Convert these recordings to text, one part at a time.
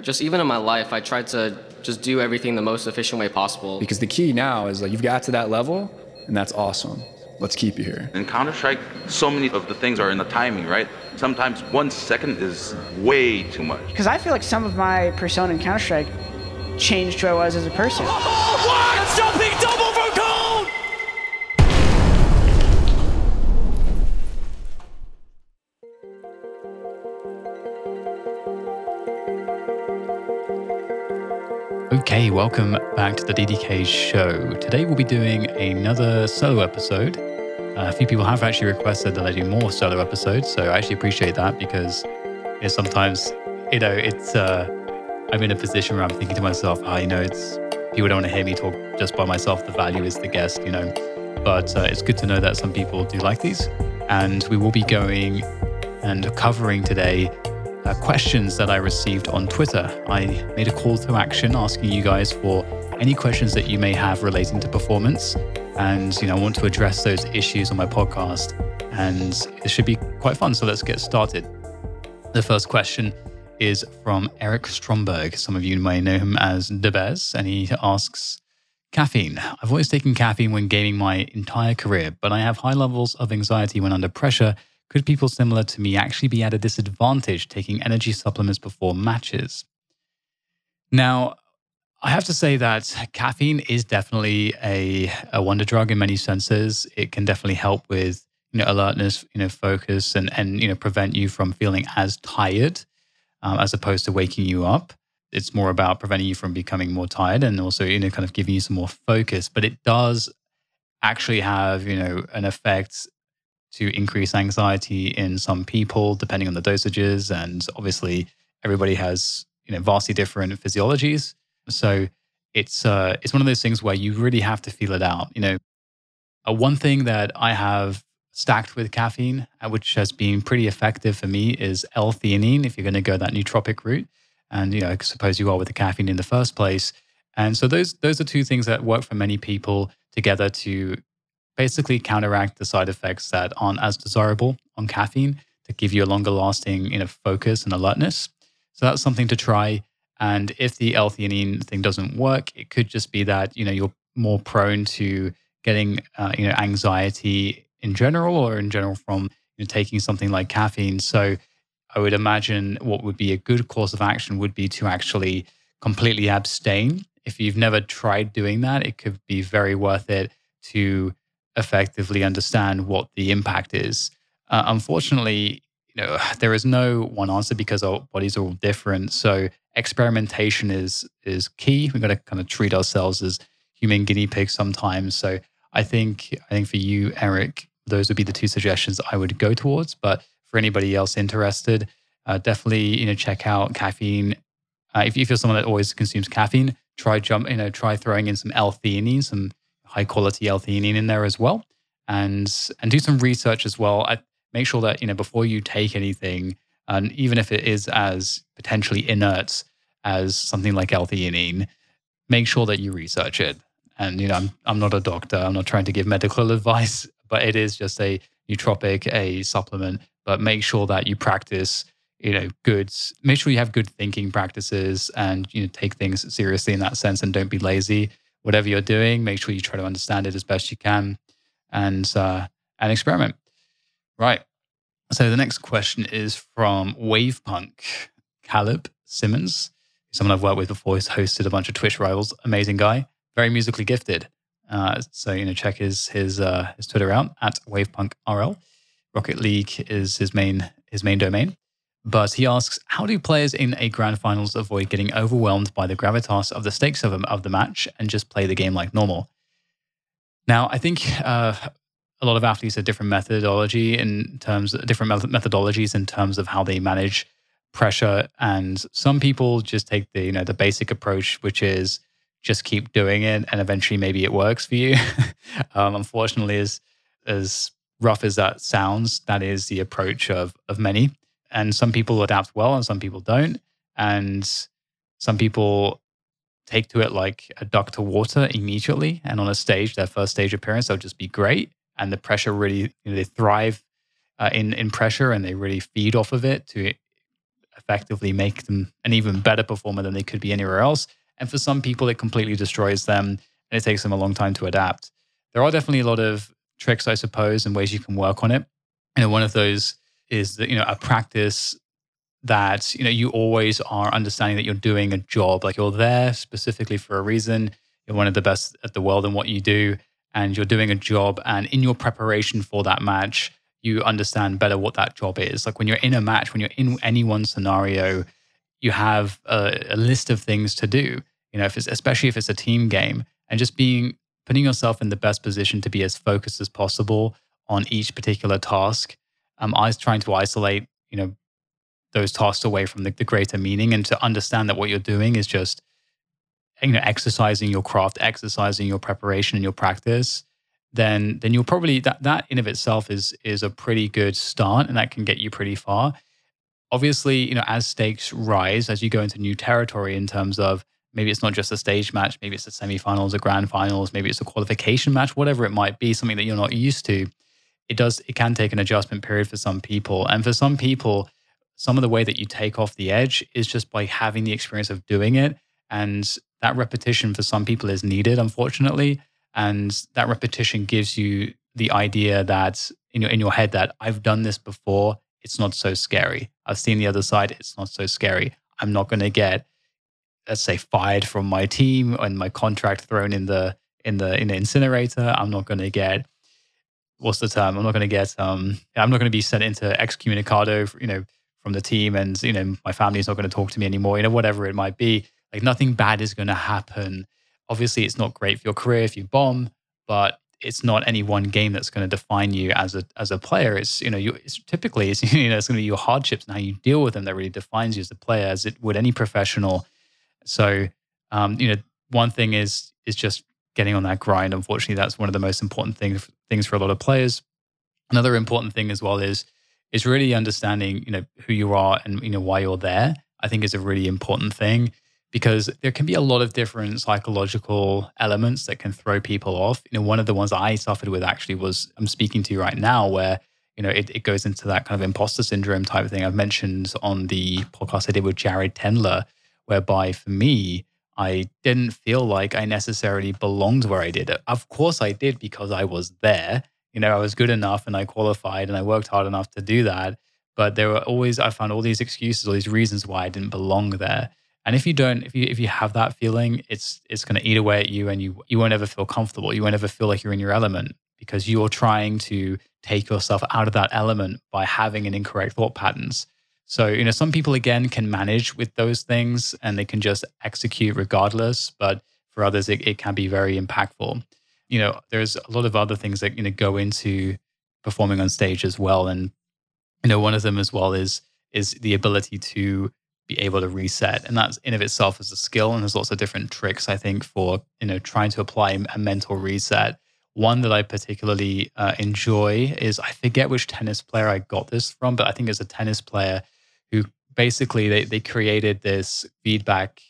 Just even in my life, I tried to just do everything the most efficient way possible. Because the key now is like you've got to that level, and that's awesome. Let's keep you here. In Counter Strike, so many of the things are in the timing, right? Sometimes one second is way too much. Because I feel like some of my persona in Counter Strike changed who I was as a person. Okay, welcome back to the DDK show. Today we'll be doing another solo episode. Uh, a few people have actually requested that I do more solo episodes, so I actually appreciate that because know, sometimes, you know, it's uh, I'm in a position where I'm thinking to myself, oh, you know, it's people don't want to hear me talk just by myself. The value is the guest, you know. But uh, it's good to know that some people do like these, and we will be going and covering today uh, questions that I received on Twitter. I made a call to action asking you guys for any questions that you may have relating to performance. And, you know, I want to address those issues on my podcast. And it should be quite fun. So let's get started. The first question is from Eric Stromberg. Some of you may know him as Debez, and he asks, Caffeine. I've always taken caffeine when gaming my entire career, but I have high levels of anxiety when under pressure could people similar to me actually be at a disadvantage taking energy supplements before matches? Now, I have to say that caffeine is definitely a, a wonder drug in many senses. It can definitely help with you know alertness, you know focus, and and you know prevent you from feeling as tired um, as opposed to waking you up. It's more about preventing you from becoming more tired and also you know kind of giving you some more focus. But it does actually have you know an effect to increase anxiety in some people, depending on the dosages. And obviously, everybody has you know vastly different physiologies. So it's uh, it's one of those things where you really have to feel it out. You know, uh, one thing that I have stacked with caffeine, uh, which has been pretty effective for me, is L-theanine. If you're going to go that nootropic route, and you know, I suppose you are with the caffeine in the first place. And so those those are two things that work for many people together to basically counteract the side effects that aren't as desirable on caffeine to give you a longer lasting you know, focus and alertness. So that's something to try. And if the L-theanine thing doesn't work, it could just be that you know you're more prone to getting uh, you know anxiety in general, or in general from you know, taking something like caffeine. So I would imagine what would be a good course of action would be to actually completely abstain. If you've never tried doing that, it could be very worth it to effectively understand what the impact is. Uh, unfortunately, you know, there is no one answer because our bodies are all different. So experimentation is is key. We've got to kind of treat ourselves as human guinea pigs sometimes. So I think I think for you, Eric, those would be the two suggestions I would go towards. But for anybody else interested, uh, definitely you know check out caffeine. Uh, if you feel someone that always consumes caffeine, try jump you know try throwing in some L-theanine, some high quality L-theanine in there as well, and and do some research as well. I, make sure that you know before you take anything, and even if it is as potentially inert as something like L-theanine, make sure that you research it. And you know, I'm I'm not a doctor. I'm not trying to give medical advice, but it is just a nootropic, a supplement. But make sure that you practice you know good make sure you have good thinking practices and you know take things seriously in that sense and don't be lazy whatever you're doing, make sure you try to understand it as best you can and uh, and experiment. Right. So the next question is from Wavepunk, Caleb Simmons, someone I've worked with before. He's hosted a bunch of Twitch rivals. Amazing guy, very musically gifted. Uh, so you know, check his his uh, his Twitter out at WavepunkRL. Rocket League is his main his main domain. But he asks, how do players in a grand finals avoid getting overwhelmed by the gravitas of the stakes of, of the match and just play the game like normal? Now, I think uh, a lot of athletes have different methodology in terms different methodologies in terms of how they manage pressure. And some people just take the, you know, the basic approach, which is just keep doing it and eventually maybe it works for you. um, unfortunately, as, as rough as that sounds, that is the approach of, of many and some people adapt well and some people don't and some people take to it like a duck to water immediately and on a stage their first stage appearance they'll just be great and the pressure really you know, they thrive uh, in in pressure and they really feed off of it to effectively make them an even better performer than they could be anywhere else. And for some people, it completely destroys them and it takes them a long time to adapt. There are definitely a lot of tricks, I suppose, and ways you can work on it. Know, one of those is that, you know, a practice that, you know, you always are understanding that you're doing a job, like you're there specifically for a reason. You're one of the best at the world in what you do, and you're doing a job. And in your preparation for that match, you understand better what that job is. Like when you're in a match, when you're in any one scenario, you have a, a list of things to do. You know, if it's especially if it's a team game, and just being putting yourself in the best position to be as focused as possible on each particular task. Um, I was trying to isolate, you know, those tasks away from the, the greater meaning and to understand that what you're doing is just, you know, exercising your craft, exercising your preparation and your practice then then you'll probably that that in of itself is is a pretty good start and that can get you pretty far. Obviously you know as stakes rise as you go into new territory in terms of maybe it's not just a stage match maybe it's the semifinals a grand finals maybe it's a qualification match whatever it might be something that you're not used to it does it can take an adjustment period for some people and for some people some of the way that you take off the edge is just by having the experience of doing it and that repetition for some people is needed unfortunately and that repetition gives you the idea that in your in your head that I've done this before, it's not so scary. I've seen the other side, it's not so scary. I'm not going to get let's say fired from my team and my contract thrown in the in the in the incinerator. I'm not going to get what's the term? I'm not going to get um I'm not going to be sent into excommunicado, you know, from the team and you know my family's not going to talk to me anymore, you know whatever it might be. Like nothing bad is going to happen obviously it's not great for your career if you bomb, but it's not any one game that's going to define you as a as a player. It's you know you it's typically it's you know it's going to be your hardships and how you deal with them that really defines you as a player, as it would any professional. So um, you know one thing is is just getting on that grind. Unfortunately, that's one of the most important things things for a lot of players. Another important thing as well is is really understanding you know who you are and you know why you're there. I think is a really important thing because there can be a lot of different psychological elements that can throw people off. You know, one of the ones I suffered with actually was I'm speaking to you right now, where you know it, it goes into that kind of imposter syndrome type of thing I've mentioned on the podcast I did with Jared Tendler, whereby for me, I didn't feel like I necessarily belonged where I did. Of course, I did because I was there. You know, I was good enough and I qualified and I worked hard enough to do that. But there were always, I found all these excuses, all these reasons why I didn't belong there. And if you don't, if you if you have that feeling, it's it's going to eat away at you, and you you won't ever feel comfortable. You won't ever feel like you're in your element because you're trying to take yourself out of that element by having an incorrect thought patterns. So you know, some people again can manage with those things and they can just execute regardless. But for others, it, it can be very impactful. You know, there's a lot of other things that you know go into performing on stage as well, and you know, one of them as well is is the ability to be able to reset and that's in of itself is a skill and there's lots of different tricks i think for you know trying to apply a mental reset one that i particularly uh, enjoy is i forget which tennis player i got this from but i think it's a tennis player who basically they, they created this feedback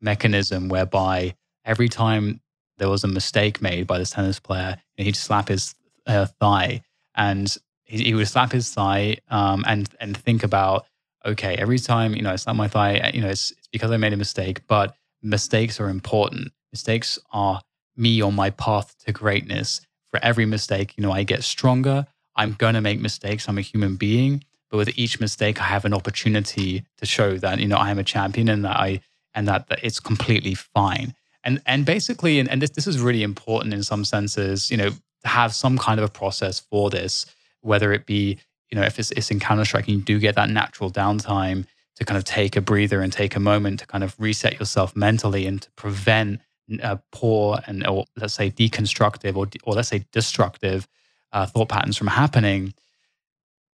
mechanism whereby every time there was a mistake made by this tennis player he'd slap his uh, thigh and he, he, would slap his thigh um, and and think about okay, every time, you know, it's not my thigh, you know, it's, it's because I made a mistake, but mistakes are important. Mistakes are me on my path to greatness. For every mistake, you know, I get stronger. I'm going to make mistakes. I'm a human being. But with each mistake, I have an opportunity to show that, you know, I am a champion and that I, and that, that it's completely fine. And, and basically, and, and this, this is really important in some senses, you know, to have some kind of a process for this, whether it be you know, if it's, it's in Counter Strike, you do get that natural downtime to kind of take a breather and take a moment to kind of reset yourself mentally and to prevent uh, poor and or let's say deconstructive or or let's say destructive uh, thought patterns from happening.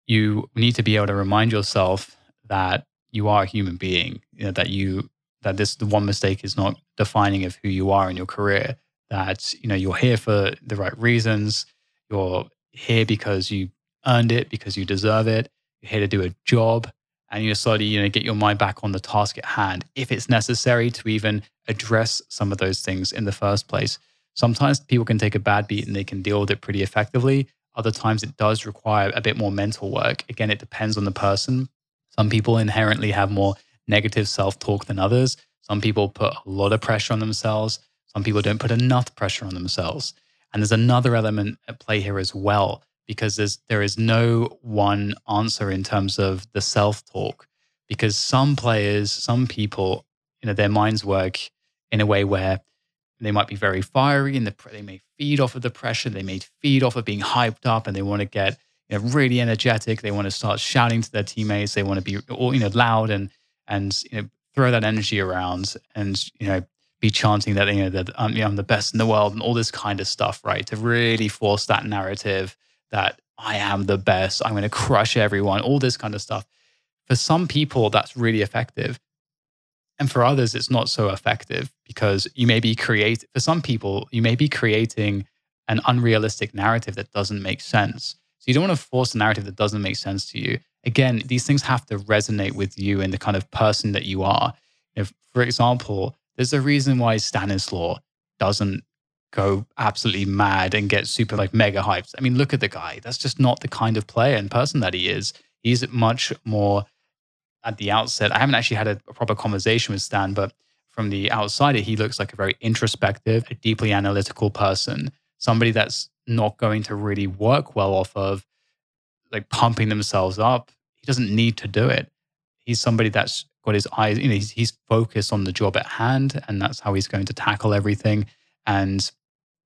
You need to be able to remind yourself that you are a human being. You know, that you that this the one mistake is not defining of who you are in your career. That you know you're here for the right reasons. You're here because you earned it because you deserve it. You're here to do a job and you slowly, you know, get your mind back on the task at hand if it's necessary to even address some of those things in the first place. Sometimes people can take a bad beat and they can deal with it pretty effectively. Other times it does require a bit more mental work. Again, it depends on the person. Some people inherently have more negative self talk than others. Some people put a lot of pressure on themselves. Some people don't put enough pressure on themselves. And there's another element at play here as well, because there's, there is no one answer in terms of the self talk. Because some players, some people, you know, their minds work in a way where they might be very fiery and the, they may feed off of the pressure. They may feed off of being hyped up and they want to get you know, really energetic. They want to start shouting to their teammates. They want to be all, you know, loud and, and, you know, throw that energy around and, you know, be chanting that, you know, that you know, I'm the best in the world and all this kind of stuff, right? To really force that narrative that I am the best. I'm going to crush everyone, all this kind of stuff. For some people, that's really effective. And for others, it's not so effective because you may be create for some people, you may be creating an unrealistic narrative that doesn't make sense. So you don't want to force a narrative that doesn't make sense to you. Again, these things have to resonate with you and the kind of person that you are. If, for example, there's a reason why Stanislaw doesn't go absolutely mad and get super like mega hyped. I mean, look at the guy. That's just not the kind of player and person that he is. He's much more at the outset, I haven't actually had a, a proper conversation with Stan, but from the outsider, he looks like a very introspective, a deeply analytical person, somebody that's not going to really work well off of like pumping themselves up. He doesn't need to do it. He's somebody that's got his eyes, you know, he's, he's focused on the job at hand, and that's how he's going to tackle everything. And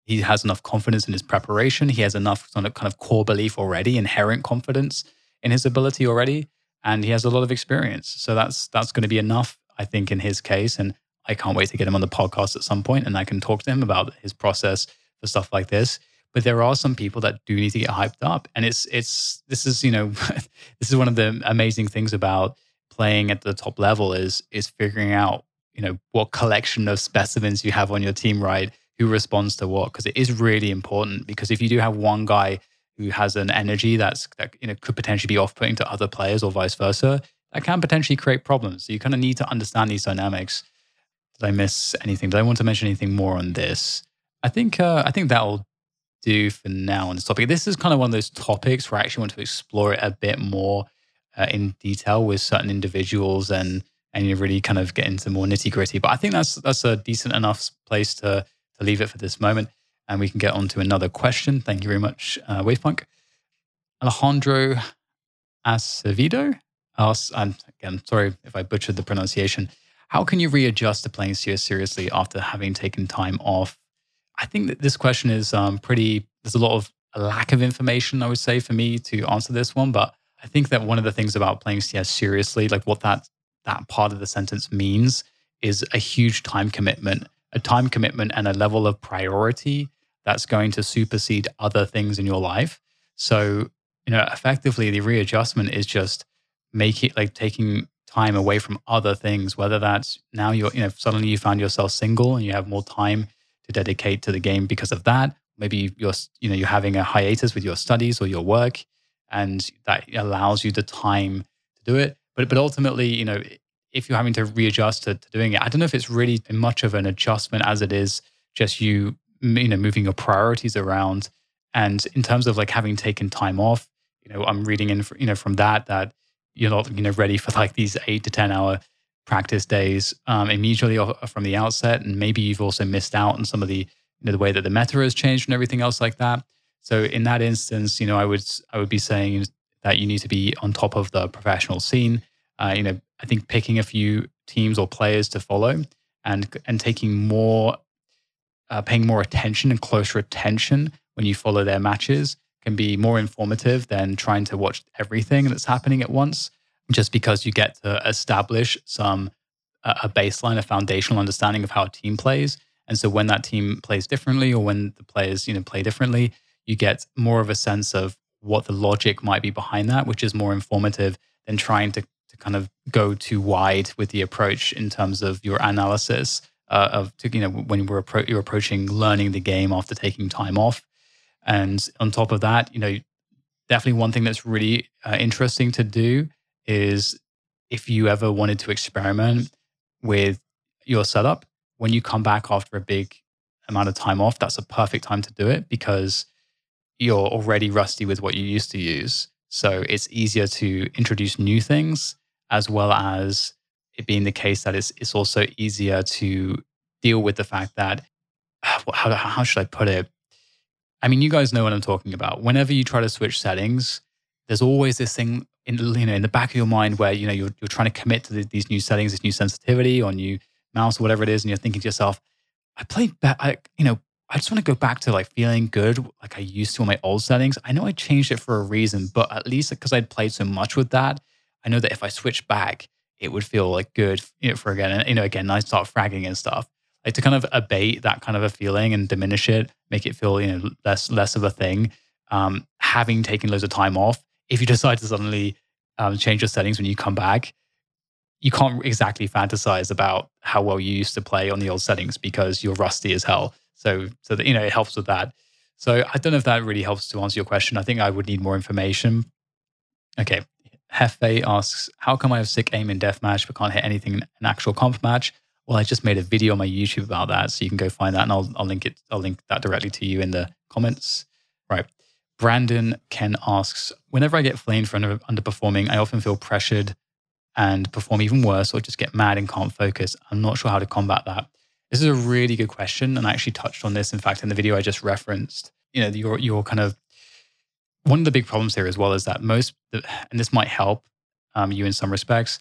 he has enough confidence in his preparation. He has enough kind of, kind of core belief already, inherent confidence in his ability already and he has a lot of experience. So that's that's going to be enough, I think, in his case. And I can't wait to get him on the podcast at some point, and I can talk to him about his process for stuff like this. But there are some people that do need to get hyped up, and it's it's this is you know this is one of the amazing things about playing at the top level is is figuring out you know what collection of specimens you have on your team, right? Who responds to what? Because it is really important. Because if you do have one guy who has an energy that's that you know could potentially be off-putting to other players or vice versa, that can potentially create problems. So you kind of need to understand these dynamics. Did I miss anything? Did I want to mention anything more on this? I think uh, I think that'll do for now on this topic. This is kind of one of those topics where I actually want to explore it a bit more uh, in detail with certain individuals and and you really kind of get into more nitty gritty. But I think that's that's a decent enough place to to leave it for this moment and we can get on to another question. Thank you very much, uh, Wavepunk. Alejandro Acevedo asks, and again, sorry if I butchered the pronunciation. How can you readjust to playing CS seriously after having taken time off? I think that this question is um, pretty, there's a lot of a lack of information, I would say, for me to answer this one. But I think that one of the things about playing CS seriously, like what that that part of the sentence means, is a huge time commitment a time commitment and a level of priority that's going to supersede other things in your life. So, you know, effectively the readjustment is just make it like taking time away from other things, whether that's now you're, you know, suddenly you found yourself single and you have more time to dedicate to the game because of that. Maybe you're, you know, you're having a hiatus with your studies or your work, and that allows you the time to do it. But but ultimately, you know, if you're having to readjust to, to doing it, I don't know if it's really much of an adjustment as it is just you, you know, moving your priorities around. And in terms of like having taken time off, you know, I'm reading in, you know, from that that you're not, you know, ready for like these eight to ten hour practice days um, immediately from the outset, and maybe you've also missed out on some of the, you know, the way that the meta has changed and everything else like that. So in that instance, you know, I would I would be saying that you need to be on top of the professional scene. Uh, you know, I think picking a few teams or players to follow and and taking more, uh, paying more attention and closer attention when you follow their matches can be more informative than trying to watch everything that's happening at once. Just because you get to establish some a baseline, a foundational understanding of how a team plays, and so when that team plays differently or when the players you know play differently, you get more of a sense of what the logic might be behind that, which is more informative than trying to to kind of go too wide with the approach in terms of your analysis uh, of you know when we're appro- you're approaching learning the game after taking time off. And on top of that you know definitely one thing that's really uh, interesting to do is if you ever wanted to experiment with your setup when you come back after a big amount of time off that's a perfect time to do it because you're already rusty with what you used to use. So it's easier to introduce new things as well as it being the case that it's it's also easier to deal with the fact that how how should I put it? I mean, you guys know what I'm talking about. Whenever you try to switch settings, there's always this thing in you know in the back of your mind where you know you're you're trying to commit to the, these new settings, this new sensitivity or new mouse or whatever it is, and you're thinking to yourself, I played back, I you know. I just want to go back to like feeling good like I used to on my old settings. I know I changed it for a reason, but at least because I'd played so much with that, I know that if I switch back, it would feel like good you know, for again, you know, again, I start fragging and stuff. Like to kind of abate that kind of a feeling and diminish it, make it feel, you know, less less of a thing. Um, having taken loads of time off, if you decide to suddenly um, change your settings when you come back, you can't exactly fantasize about how well you used to play on the old settings because you're rusty as hell. So, so that you know, it helps with that. So, I don't know if that really helps to answer your question. I think I would need more information. Okay, Hefe asks, "How come I have sick aim in deathmatch but can't hit anything in an actual comp match?" Well, I just made a video on my YouTube about that, so you can go find that, and I'll, I'll link it. I'll link that directly to you in the comments. Right. Brandon Ken asks, "Whenever I get flamed for under, underperforming, I often feel pressured and perform even worse, or just get mad and can't focus. I'm not sure how to combat that." This is a really good question, and I actually touched on this, in fact, in the video I just referenced. You know, your your kind of one of the big problems here as well is that most, and this might help um, you in some respects.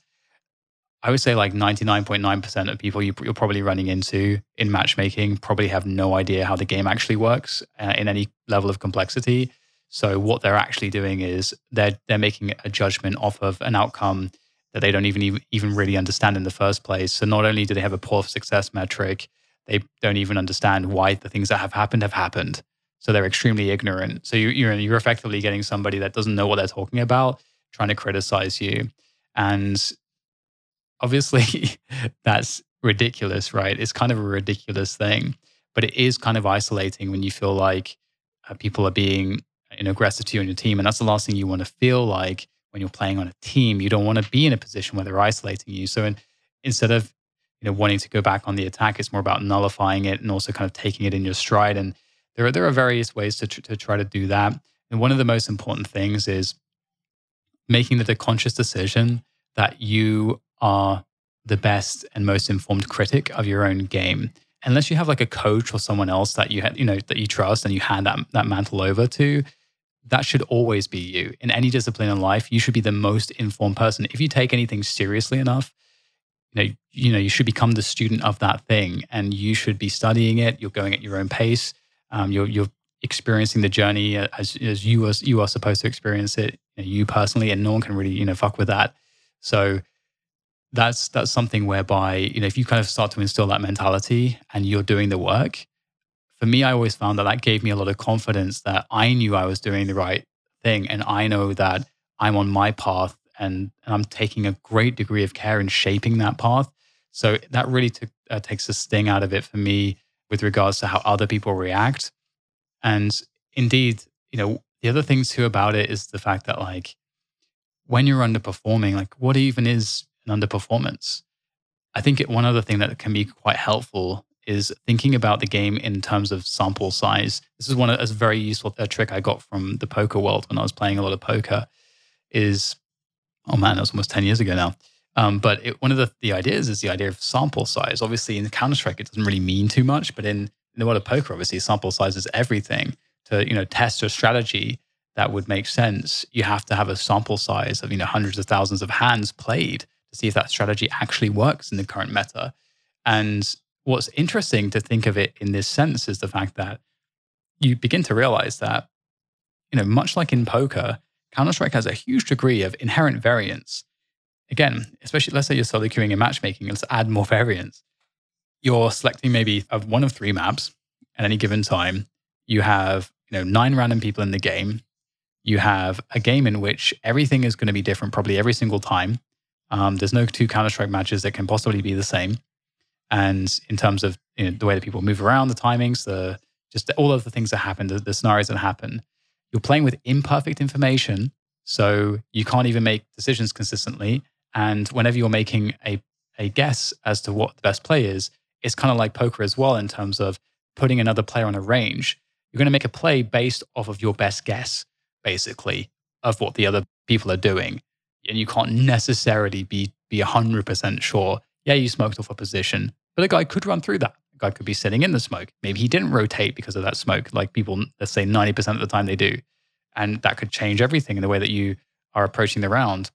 I would say like 99.9% of people you, are probably running into in matchmaking probably have no idea how the game actually works uh, in any level of complexity. So what they're actually doing is they're they're making a judgment off of an outcome that they don't even even really understand in the first place. So not only do they have a poor success metric, they don't even understand why the things that have happened have happened. So they're extremely ignorant. So you, you're you're effectively getting somebody that doesn't know what they're talking about trying to criticize you, and obviously that's ridiculous, right? It's kind of a ridiculous thing, but it is kind of isolating when you feel like uh, people are being you know, aggressive to you and your team, and that's the last thing you want to feel like when you're playing on a team, you don't want to be in a position where they're isolating you. So in, instead of you know wanting to go back on the attack, it's more about nullifying it and also kind of taking it in your stride. And there are there are various ways to tr- to try to do that. And one of the most important things is making the conscious decision that you are the best and most informed critic of your own game. Unless you have like a coach or someone else that you had, you know, that you trust and you hand that that mantle over to, that should always be you. In any discipline in life, you should be the most informed person. If you take anything seriously enough, you know, you know, you should become the student of that thing and you should be studying it. You're going at your own pace. Um, you're you're experiencing the journey as as you are you are supposed to experience it, you, know, you personally, and no one can really, you know, fuck with that. So that's that's something whereby, you know, if you kind of start to instill that mentality and you're doing the work, for me, I always found that that gave me a lot of confidence that I knew I was doing the right thing. And I know that I'm on my path and, and I'm taking a great degree of care in shaping that path. So that really took, uh, takes the sting out of it for me with regards to how other people react. And indeed, you know, the other thing too about it is the fact that like when you're underperforming, like what even is an underperformance? I think it, one other thing that can be quite helpful is thinking about the game in terms of sample size. This is one of, a very useful a trick I got from the poker world when I was playing a lot of poker. Is oh man, that was almost ten years ago now. Um, but it, one of the, the ideas is the idea of sample size. Obviously, in Counter Strike, it doesn't really mean too much, but in, in the world of poker, obviously, sample size is everything. To you know test a strategy that would make sense, you have to have a sample size of you know hundreds of thousands of hands played to see if that strategy actually works in the current meta. And what's interesting to think of it in this sense is the fact that you begin to realize that, you know, much like in poker, Counter Strike has a huge degree of inherent variance. Again, especially let's say you're solo queuing and matchmaking, let's add more variants. You're selecting maybe one of three maps at any given time. You have, you know, nine random people in the game. You have a game in which everything is going to be different probably every single time. Um, there's no two Counter Strike matches that can possibly be the same and in terms of you know, the way that people move around, the timings, the just all of the things that happen, the, the scenarios that happen, you're playing with imperfect information, so you can't even make decisions consistently. And whenever you're making a a guess as to what the best play is, it's kind of like poker as well in terms of putting another player on a range. You're going to make a play based off of your best guess, basically, of what the other people are doing. and you can't necessarily be be 100% sure. Yeah, you smoked off a position, but a guy could run through that. A guy could be sitting in the smoke. Maybe he didn't rotate because of that smoke, like people, let's say 90% of the time they do. And that could change everything in the way that you are approaching the round.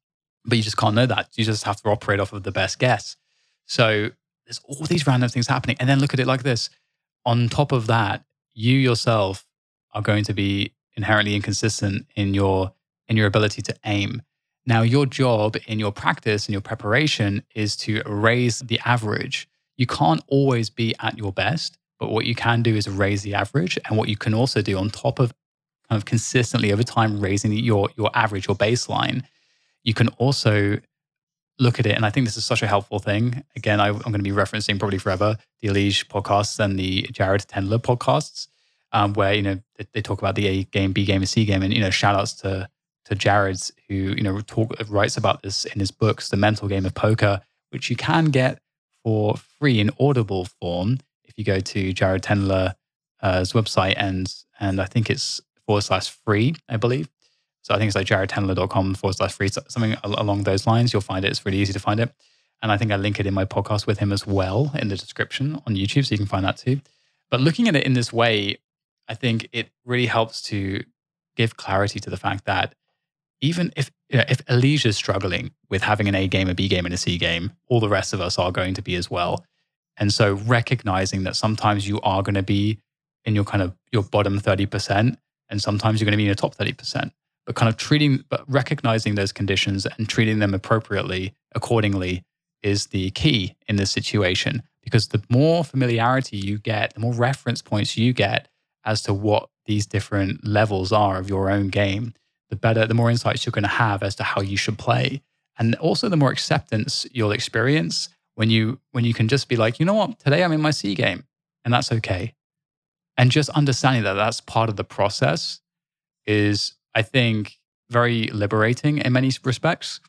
But you just can't know that. You just have to operate off of the best guess. So there's all these random things happening. And then look at it like this. On top of that, you yourself are going to be inherently inconsistent in your in your ability to aim. Now, your job in your practice and your preparation is to raise the average. You can't always be at your best, but what you can do is raise the average. And what you can also do on top of kind of consistently over time raising your your average, your baseline, you can also look at it. And I think this is such a helpful thing. Again, I, am going to be referencing probably forever the Elige podcasts and the Jared Tendler podcasts, um, where you know they, they, talk about the A game, B game, and C game, and you know shout outs to to Jared's who you know talk writes about this in his books, The Mental Game of Poker, which you can get for free in Audible form if you go to Jared Tendler's website and and I think it's forward slash free, I believe. So I think it's like jaredtendler.com forward slash free, something along those lines. You'll find it. It's really easy to find it. And I think I link it in my podcast with him as well in the description on YouTube. So you can find that too. But looking at it in this way, I think it really helps to give clarity to the fact that even if you know, if Elige is struggling with having an A game, a B game, and a C game, all the rest of us are going to be as well. And so recognizing that sometimes you are going to be in your kind of your bottom 30%, and sometimes you're going to be in your top 30%. But kind of treating, but recognizing those conditions and treating them appropriately, accordingly, is the key in this situation. Because the more familiarity you get, the more reference points you get as to what these different levels are of your own game, the better, the more insights you're going to have as to how you should play. And also the more acceptance you'll experience when you when you can just be like, you know what, today I'm in my C game, and that's okay. And just understanding that that's part of the process is, I think, very liberating in many respects.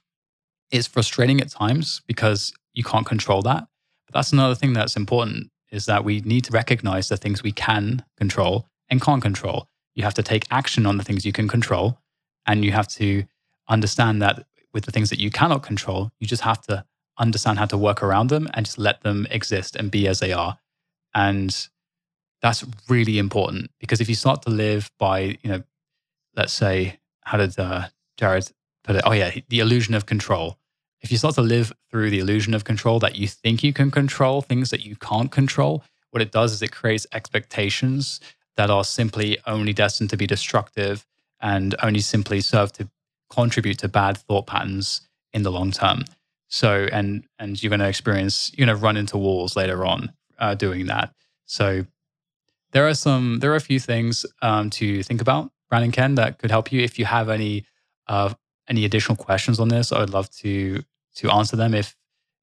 It's frustrating at times because you can't control that. But that's another thing that's important is that we need to recognize the things we can control and can't control. You have to take action on the things you can control and you have to understand that with the things that you cannot control, you just have to understand how to work around them and just let them exist and be as they are. And that's really important because if you start to live by, you know, let's say, how did uh, Jared put it? Oh, yeah, the illusion of control. If you start to live through the illusion of control that you think you can control, things that you can't control, what it does is it creates expectations that are simply only destined to be destructive and only simply serve to contribute to bad thought patterns in the long term. So, and and you're going to experience, you're going to run into walls later on uh, doing that. So, there are some, there are a few things um, to think about, Brandon Ken, that could help you. If you have any uh, any additional questions on this, I would love to to answer them. If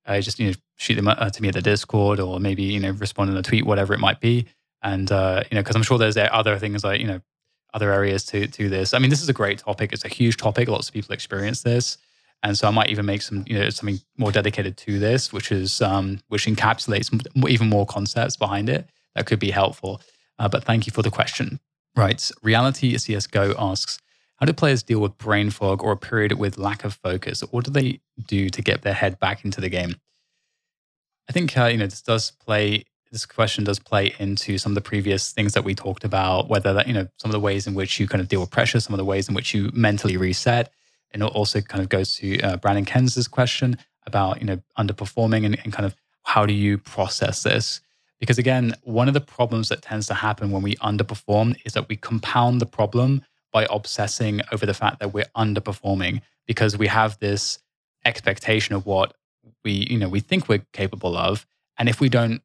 I uh, just you know shoot them uh, to me at the Discord or maybe you know respond in a tweet, whatever it might be. And uh, you know, because I'm sure there's other things like you know other areas to to this. I mean, this is a great topic. It's a huge topic. Lots of people experience this, and so I might even make some you know something more dedicated to this, which is um, which encapsulates even more concepts behind it that could be helpful. Uh, but thank you for the question. Right, reality CS:GO asks. How do players deal with brain fog or a period with lack of focus? What do they do to get their head back into the game? I think uh, you know this does play this question does play into some of the previous things that we talked about, whether that, you know, some of the ways in which you kind of deal with pressure, some of the ways in which you mentally reset. And it also kind of goes to uh, Brandon Kens's question about, you know, underperforming and, and kind of how do you process this? Because again, one of the problems that tends to happen when we underperform is that we compound the problem by obsessing over the fact that we're underperforming because we have this expectation of what we, you know, we think we're capable of. And if we don't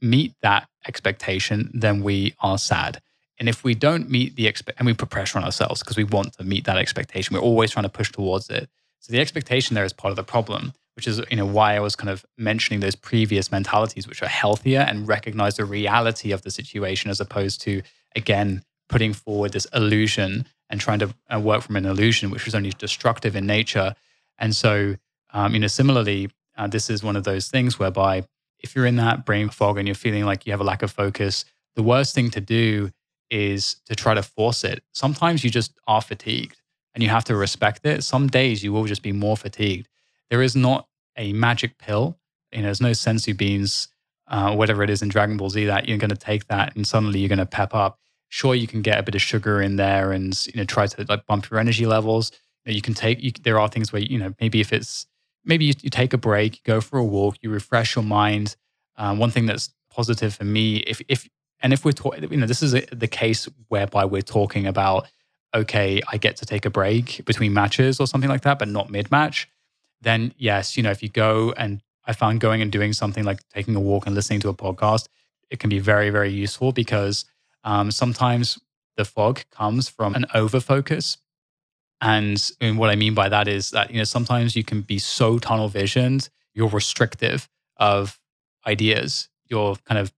meet that expectation, then we are sad. And if we don't meet the expect, and we put pressure on ourselves because we want to meet that expectation, we're always trying to push towards it. So the expectation there is part of the problem, which is you know why I was kind of mentioning those previous mentalities, which are healthier and recognize the reality of the situation as opposed to again putting forward this illusion and trying to uh, work from an illusion, which is only destructive in nature. And so, um, you know, similarly, uh, this is one of those things whereby if you're in that brain fog and you're feeling like you have a lack of focus, the worst thing to do is to try to force it. Sometimes you just are fatigued and you have to respect it. Some days you will just be more fatigued. There is not a magic pill. You know, there's no senzu beans, uh, whatever it is in Dragon Ball Z that you're going to take that and suddenly you're going to pep up. Sure, you can get a bit of sugar in there and you know try to like bump your energy levels. You, know, you can take. You, there are things where you know maybe if it's maybe you, you take a break, you go for a walk, you refresh your mind. Um, one thing that's positive for me, if if and if we're talking, you know, this is a, the case whereby we're talking about, okay, I get to take a break between matches or something like that, but not mid match. Then yes, you know, if you go and I found going and doing something like taking a walk and listening to a podcast, it can be very very useful because um, sometimes the fog comes from an over focus. And, and what I mean by that is that, you know, sometimes you can be so tunnel visioned, you're restrictive of ideas. You're kind of,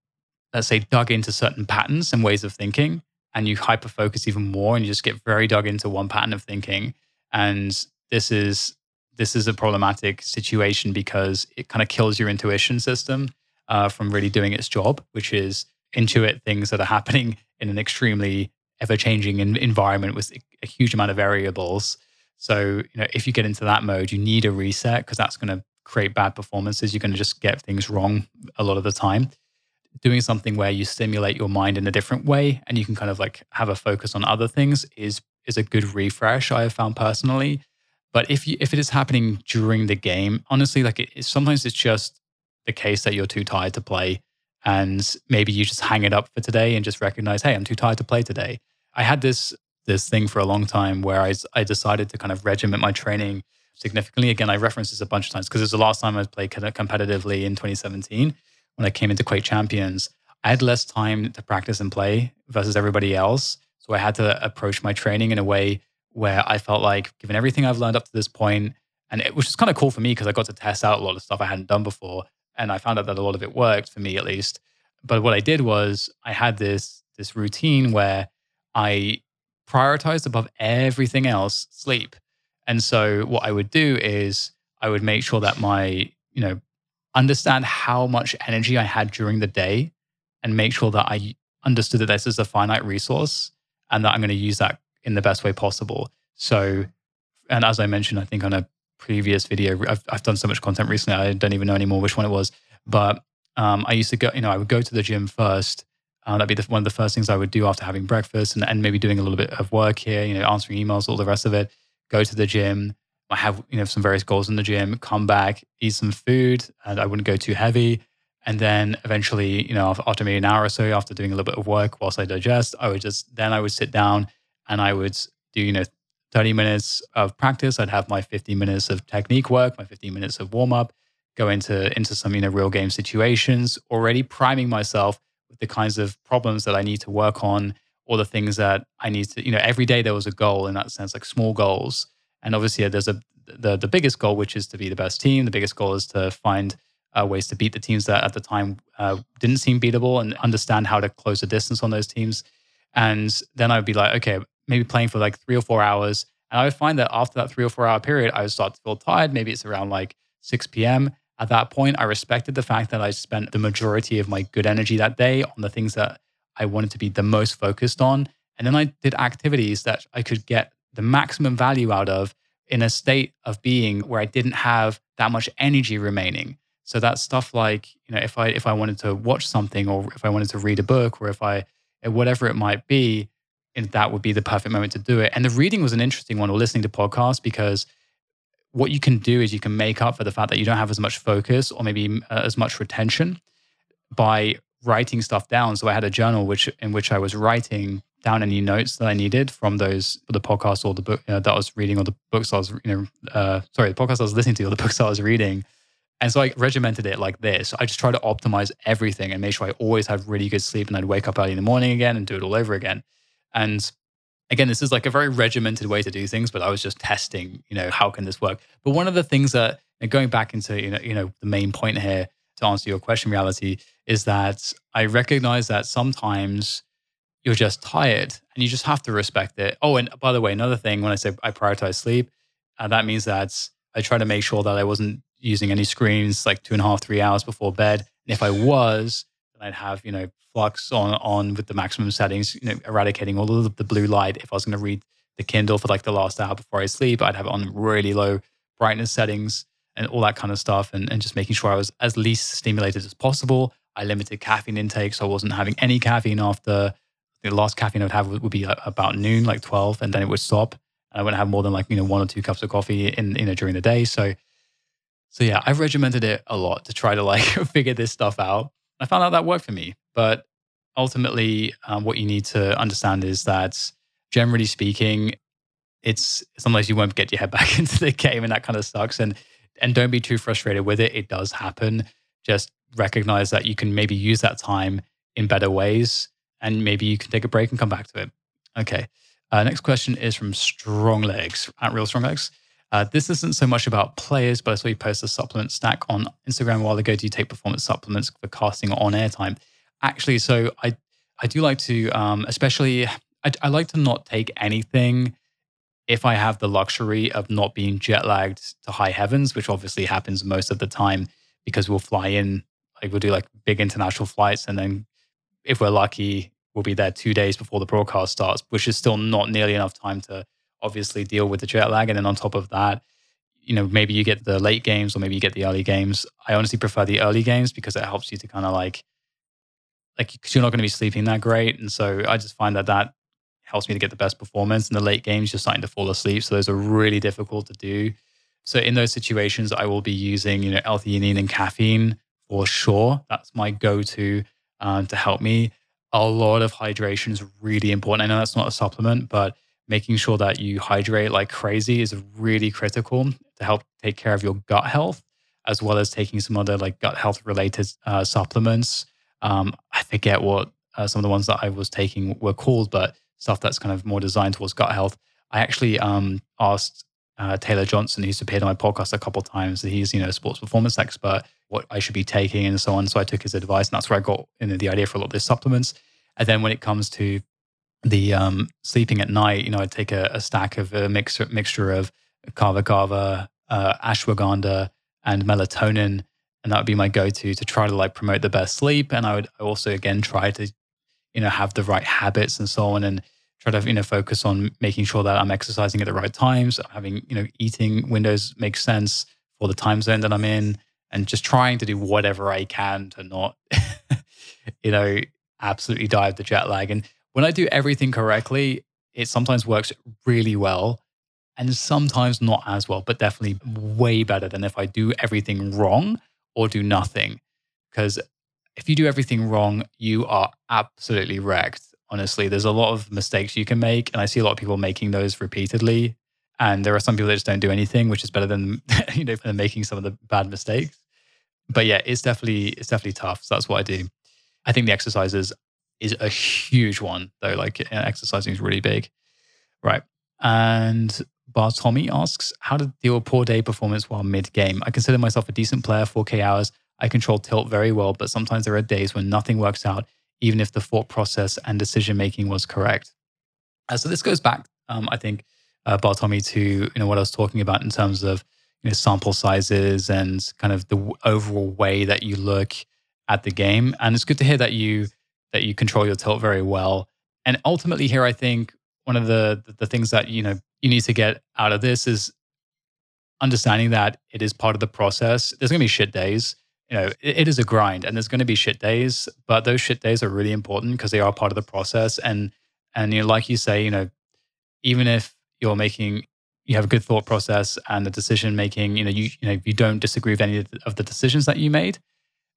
let's say, dug into certain patterns and ways of thinking, and you hyper focus even more and you just get very dug into one pattern of thinking. And this is this is a problematic situation because it kind of kills your intuition system uh, from really doing its job, which is intuit things that are happening in an extremely ever changing environment with a huge amount of variables. So, you know, if you get into that mode, you need a reset because that's going to create bad performances. You're going to just get things wrong a lot of the time. Doing something where you stimulate your mind in a different way and you can kind of like have a focus on other things is is a good refresh I have found personally. But if you if it is happening during the game, honestly, like it, sometimes it's just the case that you're too tired to play and maybe you just hang it up for today and just recognize hey i'm too tired to play today. I had this this thing for a long time where i, I decided to kind of regiment my training significantly. Again i referenced this a bunch of times because it was the last time i played competitively in 2017 when i came into quake champions. I had less time to practice and play versus everybody else. So i had to approach my training in a way where i felt like given everything i've learned up to this point and it, was just kind of cool for me because i got to test out a lot of stuff i hadn't done before and I found out that a lot of it worked for me at least. But what I did was I had this this routine where I prioritized above everything else sleep. And so what I would do is I would make sure that my, you know, understand how much energy I had during the day and make sure that I understood that this is a finite resource and that I'm going to use that in the best way possible. So, and as I mentioned, I think on a previous video. I've, I've done so much content recently, I don't even know anymore which one it was. But um, I used to go, you know, I would go to the gym first. Uh, that'd be the, one of the first things I would do after having breakfast and, and maybe doing a little bit of work here, you know, answering emails, all the rest of it. Go to the gym. I have, you know, some various goals in the gym, come back, eat some food, and I wouldn't go too heavy. And then eventually, you know, after maybe an hour or so, after doing a little bit of work whilst I digest, I would just, then I would sit down and I would do, you know, 30 minutes of practice. I'd have my 15 minutes of technique work, my 15 minutes of warm up, go into, into some you know, real game situations, already priming myself with the kinds of problems that I need to work on or the things that I need to, you know, every day there was a goal in that sense, like small goals. And obviously there's a, the, the biggest goal, which is to be the best team. The biggest goal is to find uh, ways to beat the teams that at the time uh, didn't seem beatable and understand how to close the distance on those teams. And then I'd be like, okay, maybe playing for like three or four hours. And I would find that after that three or four hour period, I would start to feel tired. Maybe it's around like 6 p.m. At that point, I respected the fact that I spent the majority of my good energy that day on the things that I wanted to be the most focused on. And then I did activities that I could get the maximum value out of in a state of being where I didn't have that much energy remaining. So that's stuff like, you know, if I if I wanted to watch something or if I wanted to read a book or if I whatever it might be, and that would be the perfect moment to do it. And the reading was an interesting one, or listening to podcasts, because what you can do is you can make up for the fact that you don't have as much focus or maybe uh, as much retention by writing stuff down. So I had a journal which in which I was writing down any notes that I needed from those the podcast or the book uh, that I was reading or the books I was you know uh, sorry the podcast I was listening to or the books I was reading. And so I regimented it like this. I just try to optimize everything and make sure I always had really good sleep and I'd wake up early in the morning again and do it all over again. And again, this is like a very regimented way to do things, but I was just testing, you know, how can this work? But one of the things that going back into, you know, you know, the main point here to answer your question, reality, is that I recognize that sometimes you're just tired and you just have to respect it. Oh, and by the way, another thing when I say I prioritize sleep, uh, that means that I try to make sure that I wasn't using any screens like two and a half, three hours before bed. And if I was, then I'd have, you know, flux on on with the maximum settings, you know, eradicating all of the blue light if I was going to read the Kindle for like the last hour before I sleep. I'd have it on really low brightness settings and all that kind of stuff, and, and just making sure I was as least stimulated as possible. I limited caffeine intake, so I wasn't having any caffeine after the last caffeine I would have would, be about noon, like 12, and then it would stop. And I wouldn't have more than like, you know, one or two cups of coffee in, you know, during the day. So, so yeah, I've regimented it a lot to try to like figure this stuff out. I found out that worked for me. But ultimately, um, what you need to understand is that generally speaking, it's sometimes you won't get your head back into the game and that kind of sucks. And and don't be too frustrated with it. It does happen. Just recognize that you can maybe use that time in better ways and maybe you can take a break and come back to it. Okay. Uh, next question is from Strong Legs at Real Strong Legs. Uh, this isn't so much about players, but I saw you post a supplement stack on Instagram a while ago. Do you take performance supplements for casting on airtime? Actually, so I I do like to, um, especially I, I like to not take anything if I have the luxury of not being jet lagged to high heavens, which obviously happens most of the time because we'll fly in, like we'll do like big international flights and then if we're lucky, we'll be there two days before the broadcast starts, which is still not nearly enough time to obviously deal with the jet lag. And then on top of that, you know, maybe you get the late games or maybe you get the early games. I honestly prefer the early games because it helps you to kind of like, like, because you're not going to be sleeping that great. And so I just find that that helps me to get the best performance. In the late games, you're starting to fall asleep. So those are really difficult to do. So in those situations, I will be using, you know, L-theanine and caffeine for sure. That's my go-to um, to help me. A lot of hydration is really important. I know that's not a supplement, but making sure that you hydrate like crazy is really critical to help take care of your gut health, as well as taking some other like gut health related uh, supplements. Um, I forget what uh, some of the ones that I was taking were called, but stuff that's kind of more designed towards gut health. I actually um, asked uh, Taylor Johnson, who's appeared on my podcast a couple times. He's you know a sports performance expert. What I should be taking and so on. So I took his advice, and that's where I got the idea for a lot of these supplements. And then when it comes to the um, sleeping at night, you know, I'd take a, a stack of a mixture mixture of kava kava, uh, ashwagandha, and melatonin, and that would be my go-to to try to like promote the best sleep. And I would also again try to you know have the right habits and so on and try to you know focus on making sure that I'm exercising at the right times, having you know eating windows make sense for the time zone that I'm in, and just trying to do whatever I can to not you know absolutely die of the jet lag. And when I do everything correctly, it sometimes works really well. And sometimes not as well, but definitely way better than if I do everything wrong or do nothing. Because if you do everything wrong, you are absolutely wrecked honestly. There's a lot of mistakes you can make, and I see a lot of people making those repeatedly. And there are some people that just don't do anything, which is better than you know than making some of the bad mistakes. But yeah, it's definitely it's definitely tough. So that's what I do. I think the exercises is a huge one though. Like exercising is really big, right? And Tommy asks, how to deal with poor day performance while mid game? I consider myself a decent player, 4K hours. I control tilt very well, but sometimes there are days when nothing works out even if the thought process and decision making was correct. Uh, so this goes back, um, I think, uh, Bartomi, to you know what I was talking about in terms of you know sample sizes and kind of the overall way that you look at the game. And it's good to hear that you that you control your tilt very well. And ultimately, here I think one of the the things that you know you need to get out of this is understanding that it is part of the process. There's going to be shit days you know, it, it is a grind and there's going to be shit days, but those shit days are really important because they are part of the process. And, and, you know, like you say, you know, even if you're making, you have a good thought process and the decision making, you know, you, you know, you don't disagree with any of the decisions that you made,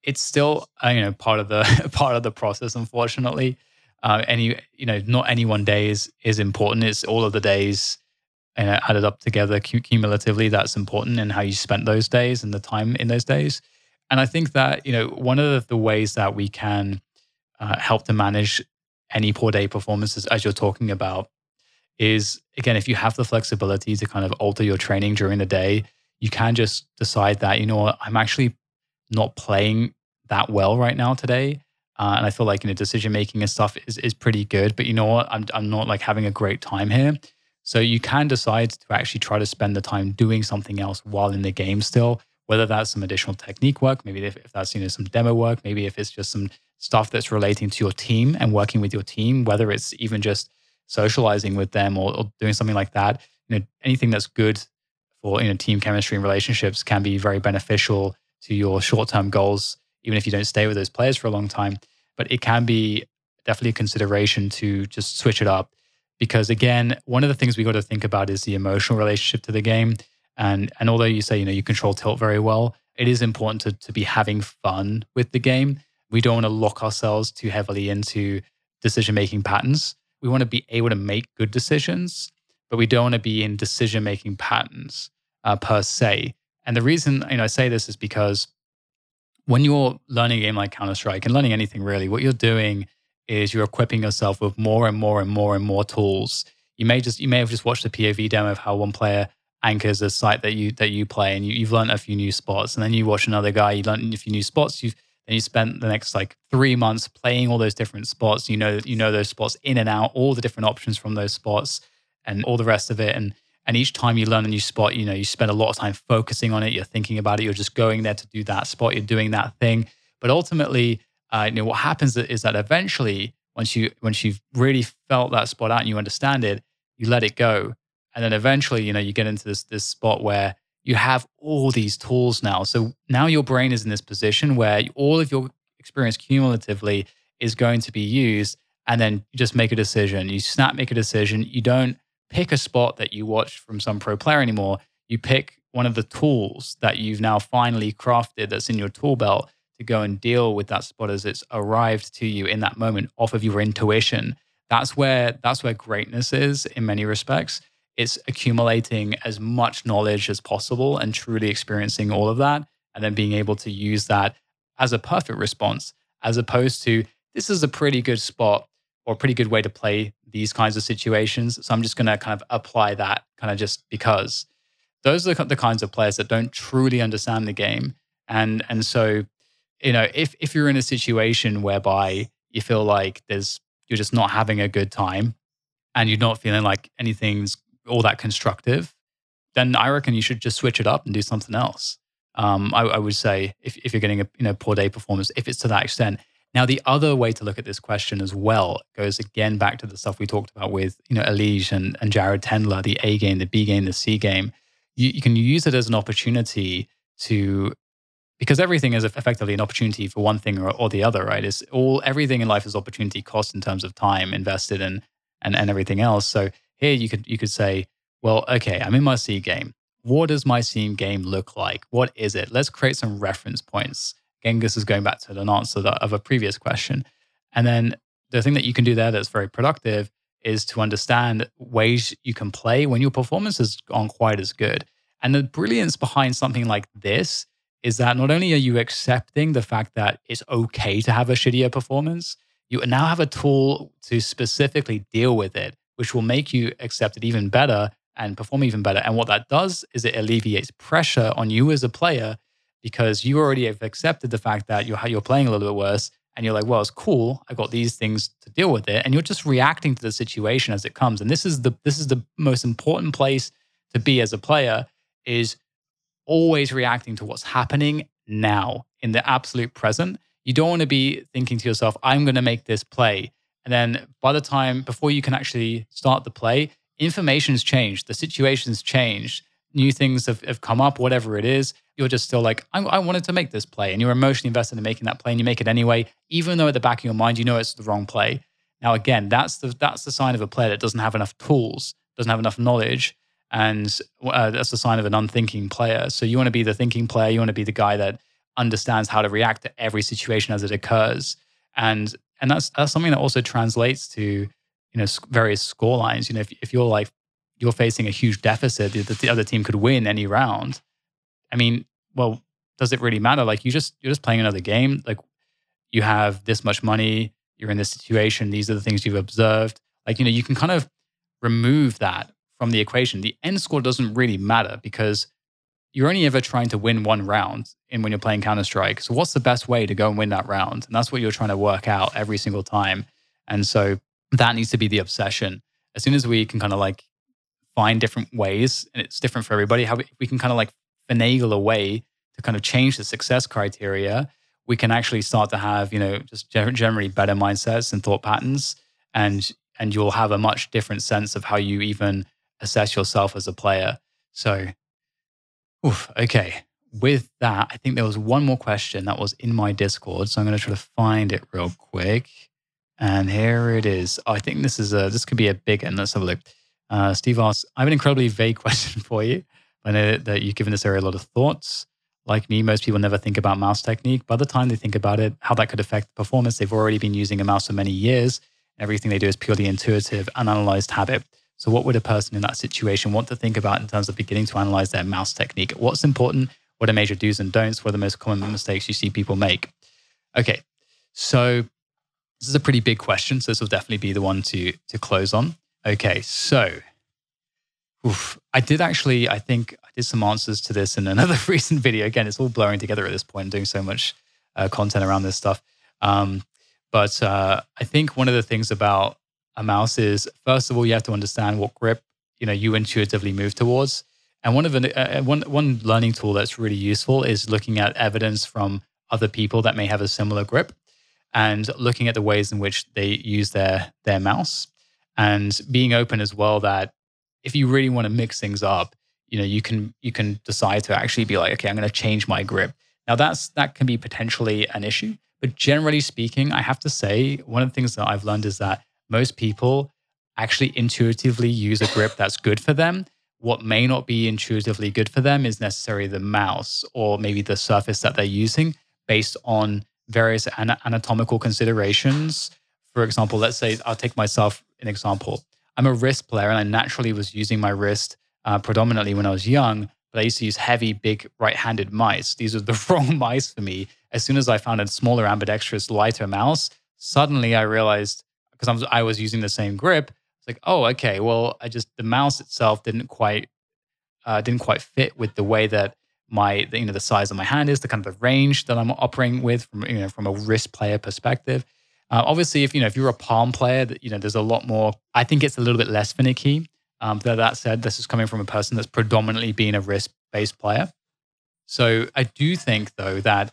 it's still, uh, you know, part of the, part of the process, unfortunately. Uh, any, you know, not any one day is, is important. It's all of the days you know, added up together cumulatively that's important and how you spent those days and the time in those days. And I think that, you know, one of the ways that we can uh, help to manage any poor day performances, as you're talking about, is again, if you have the flexibility to kind of alter your training during the day, you can just decide that, you know what, I'm actually not playing that well right now today. Uh, and I feel like, you know, decision making and stuff is, is pretty good, but you know what, I'm, I'm not like having a great time here. So you can decide to actually try to spend the time doing something else while in the game still whether that's some additional technique work, maybe if, if that's you know some demo work, maybe if it's just some stuff that's relating to your team and working with your team, whether it's even just socializing with them or, or doing something like that. You know, anything that's good for you know team chemistry and relationships can be very beneficial to your short-term goals, even if you don't stay with those players for a long time. But it can be definitely a consideration to just switch it up because again, one of the things we got to think about is the emotional relationship to the game. And and although you say you know you control tilt very well, it is important to to be having fun with the game. We don't want to lock ourselves too heavily into decision making patterns. We want to be able to make good decisions, but we don't want to be in decision making patterns uh, per se. And the reason you know I say this is because when you're learning a game like Counter Strike and learning anything really, what you're doing is you're equipping yourself with more and more and more and more tools. You may just you may have just watched a POV demo of how one player anchors a site that you that you play, and you, you've learned a few new spots, and then you watch another guy, you learn a few new spots. You've then you spent the next like three months playing all those different spots. You know you know those spots in and out, all the different options from those spots, and all the rest of it. And and each time you learn a new spot, you know you spend a lot of time focusing on it. You're thinking about it. You're just going there to do that spot. You're doing that thing. But ultimately, uh, you know what happens is that eventually, once you once you've really felt that spot out and you understand it, you let it go, and then eventually, you know, you get into this this spot where you have all these tools now. So now your brain is in this position where all of your experience cumulatively is going to be used, and then you just make a decision. You snap, make a decision. You don't pick a spot that you watch from some pro player anymore. You pick one of the tools that you've now finally crafted that's in your tool belt to go and deal with that spot as it's arrived to you in that moment off of your intuition. That's where that's where greatness is in many respects. It's accumulating as much knowledge as possible and truly experiencing all of that and then being able to use that as a perfect response as opposed to this is a pretty good spot or pretty good way to play these kinds of situations. So I'm just going to kind of apply that kind of just because those are the kinds of players that don't truly understand the game. And, and so, you know, if, if you're in a situation whereby you feel like there's, you're just not having a good time and you're not feeling like anything's all that constructive, then I reckon you should just switch it up and do something else. Um, I, I, would say if, if you're getting a you know, poor day performance, if it's to that extent, now, the other way to look at this question as well goes again back to the stuff we talked about with you know Elige and, and Jared Tendler, the A game, the B game, the C game. You, you can use it as an opportunity to because everything is effectively an opportunity for one thing or, or the other, right? It's all everything in life is opportunity cost in terms of time invested and and and everything else. So here you could you could say, well, okay, I'm in my C game. What does my C game look like? What is it? Let's create some reference points Genghis is going back to an answer of a previous question. And then the thing that you can do there that's very productive is to understand ways you can play when your performance has gone quite as good. And the brilliance behind something like this is that not only are you accepting the fact that it's okay to have a shittier performance, you now have a tool to specifically deal with it, which will make you accept it even better and perform even better. And what that does is it alleviates pressure on you as a player because you already have accepted the fact that you're you're playing a little bit worse and you're like well it's cool. I got these things to deal with it. And you're just reacting to the situation as it comes. And this is the this is the most important place to be as a player is always reacting to what's happening now in the absolute present. You don't want to be thinking to yourself i'm going to make this play. And then by the time before you can actually start the play information's changed. The situation's changed new things have, have come up whatever it is you're just still like, I, I, wanted to make this play. And you're emotionally invested in making that play and you make it anyway, even though at the back of your mind, you know it's the wrong play. Now, again, that's the, that's the sign of a player that doesn't have enough tools, doesn't have enough knowledge. And uh, that's the sign of an unthinking player. So you want to be the thinking player. You want to be the guy that understands how to react to every situation as it occurs. And, and that's, that's something that also translates to, you know, various score lines. You know, if, if you're like, you're facing a huge deficit, the, the other team could win any round I mean, well, does it really matter? Like you just you're just playing another game. Like you have this much money, you're in this situation, these are the things you've observed. Like, you know, you can kind of remove that from the equation. The end score doesn't really matter because you're only ever trying to win one round in when you're playing Counter Strike. So what's the best way to go and win that round? And that's what you're trying to work out every single time. And so that needs to be the obsession. As soon as we can kind of like find different ways, and it's different for everybody, how we, we can kind of like finagle a way to kind of change the success criteria, we can actually start to have, you know, just generally better mindsets and thought patterns. And and you'll have a much different sense of how you even assess yourself as a player. So, oof, okay. With that, I think there was one more question that was in my Discord, so I'm going to try to find it real quick. And here it is. I think this is a this could be a big one. Let's have a look. Uh, Steve asks, I have an incredibly vague question for you. I know that you've given this area a lot of thoughts. Like me, most people never think about mouse technique. By the time they think about it, how that could affect performance, they've already been using a mouse for many years. Everything they do is purely intuitive and analyzed habit. So, what would a person in that situation want to think about in terms of beginning to analyze their mouse technique? What's important? What are major do's and don'ts? What are the most common mistakes you see people make? Okay, so this is a pretty big question. So, this will definitely be the one to, to close on. Okay, so oof, I did actually, I think I did some answers to this in another recent video. Again, it's all blurring together at this point, doing so much uh, content around this stuff. Um, but uh, I think one of the things about a mouse is, first of all, you have to understand what grip you know you intuitively move towards. And one of the uh, one one learning tool that's really useful is looking at evidence from other people that may have a similar grip, and looking at the ways in which they use their their mouse, and being open as well that if you really want to mix things up, you know, you can you can decide to actually be like, okay, I'm going to change my grip. Now that's that can be potentially an issue, but generally speaking, I have to say one of the things that I've learned is that most people actually intuitively use a grip that's good for them. What may not be intuitively good for them is necessarily the mouse or maybe the surface that they're using based on various anatomical considerations. For example, let's say I'll take myself an example. I'm a wrist player and I naturally was using my wrist uh, predominantly when I was young, but I used to use heavy, big right handed mice. These were the wrong mice for me. As soon as I found a smaller, ambidextrous, lighter mouse, suddenly I realized because I was, I was using the same grip, it's like, oh, okay, well, I just, the mouse itself didn't quite, uh, didn't quite fit with the way that my, you know, the size of my hand is, the kind of the range that I'm operating with from, you know, from a wrist player perspective. Uh, obviously, if you know if you're a palm player, you know there's a lot more. I think it's a little bit less finicky. Um, but that said, this is coming from a person that's predominantly been a wrist-based player. So I do think though that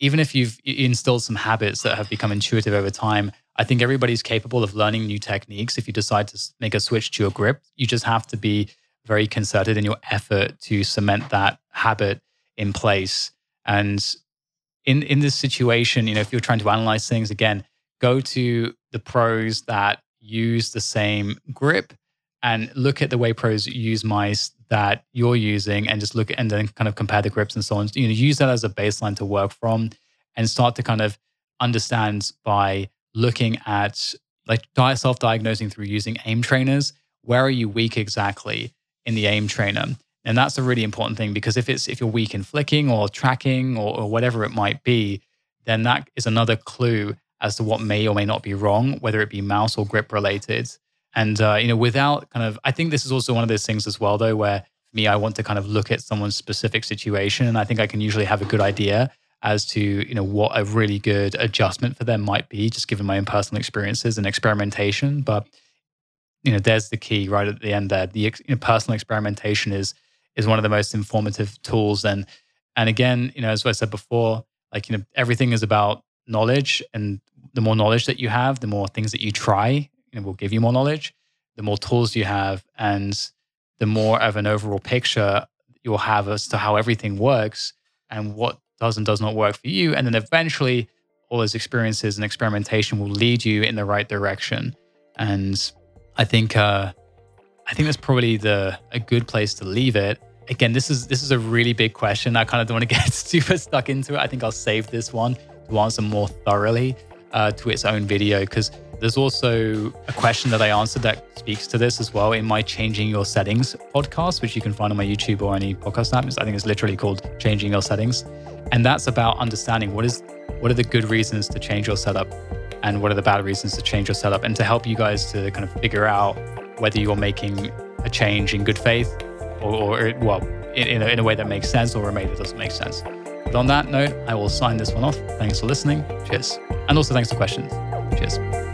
even if you've instilled some habits that have become intuitive over time, I think everybody's capable of learning new techniques. If you decide to make a switch to your grip, you just have to be very concerted in your effort to cement that habit in place. And in in this situation, you know, if you're trying to analyze things again, go to the pros that use the same grip and look at the way pros use mice that you're using and just look at and then kind of compare the grips and so on. You know, use that as a baseline to work from and start to kind of understand by looking at like self-diagnosing through using aim trainers. Where are you weak exactly in the aim trainer? And that's a really important thing because if it's if you're weak in flicking or tracking or, or whatever it might be, then that is another clue as to what may or may not be wrong, whether it be mouse or grip related. And uh, you know, without kind of, I think this is also one of those things as well, though, where for me, I want to kind of look at someone's specific situation, and I think I can usually have a good idea as to you know what a really good adjustment for them might be, just given my own personal experiences and experimentation. But you know, there's the key right at the end there. The you know, personal experimentation is is one of the most informative tools. And and again, you know, as I said before, like you know, everything is about knowledge, and the more knowledge that you have, the more things that you try, you know, will give you more knowledge. The more tools you have, and the more of an overall picture you'll have as to how everything works and what does and does not work for you. And then eventually, all those experiences and experimentation will lead you in the right direction. And I think uh, I think that's probably the a good place to leave it. Again, this is this is a really big question. I kind of don't want to get super stuck into it. I think I'll save this one to answer more thoroughly uh, to its own video because there's also a question that I answered that speaks to this as well in my Changing Your Settings podcast, which you can find on my YouTube or any podcast app. I think it's literally called Changing Your Settings. And that's about understanding what is what are the good reasons to change your setup and what are the bad reasons to change your setup and to help you guys to kind of figure out whether you're making a change in good faith or, or well, in, in a, in, a, way that makes sense or a way that doesn't make sense. But on that note, I will sign this one off. Thanks for listening. Cheers. And also thanks for questions. Cheers.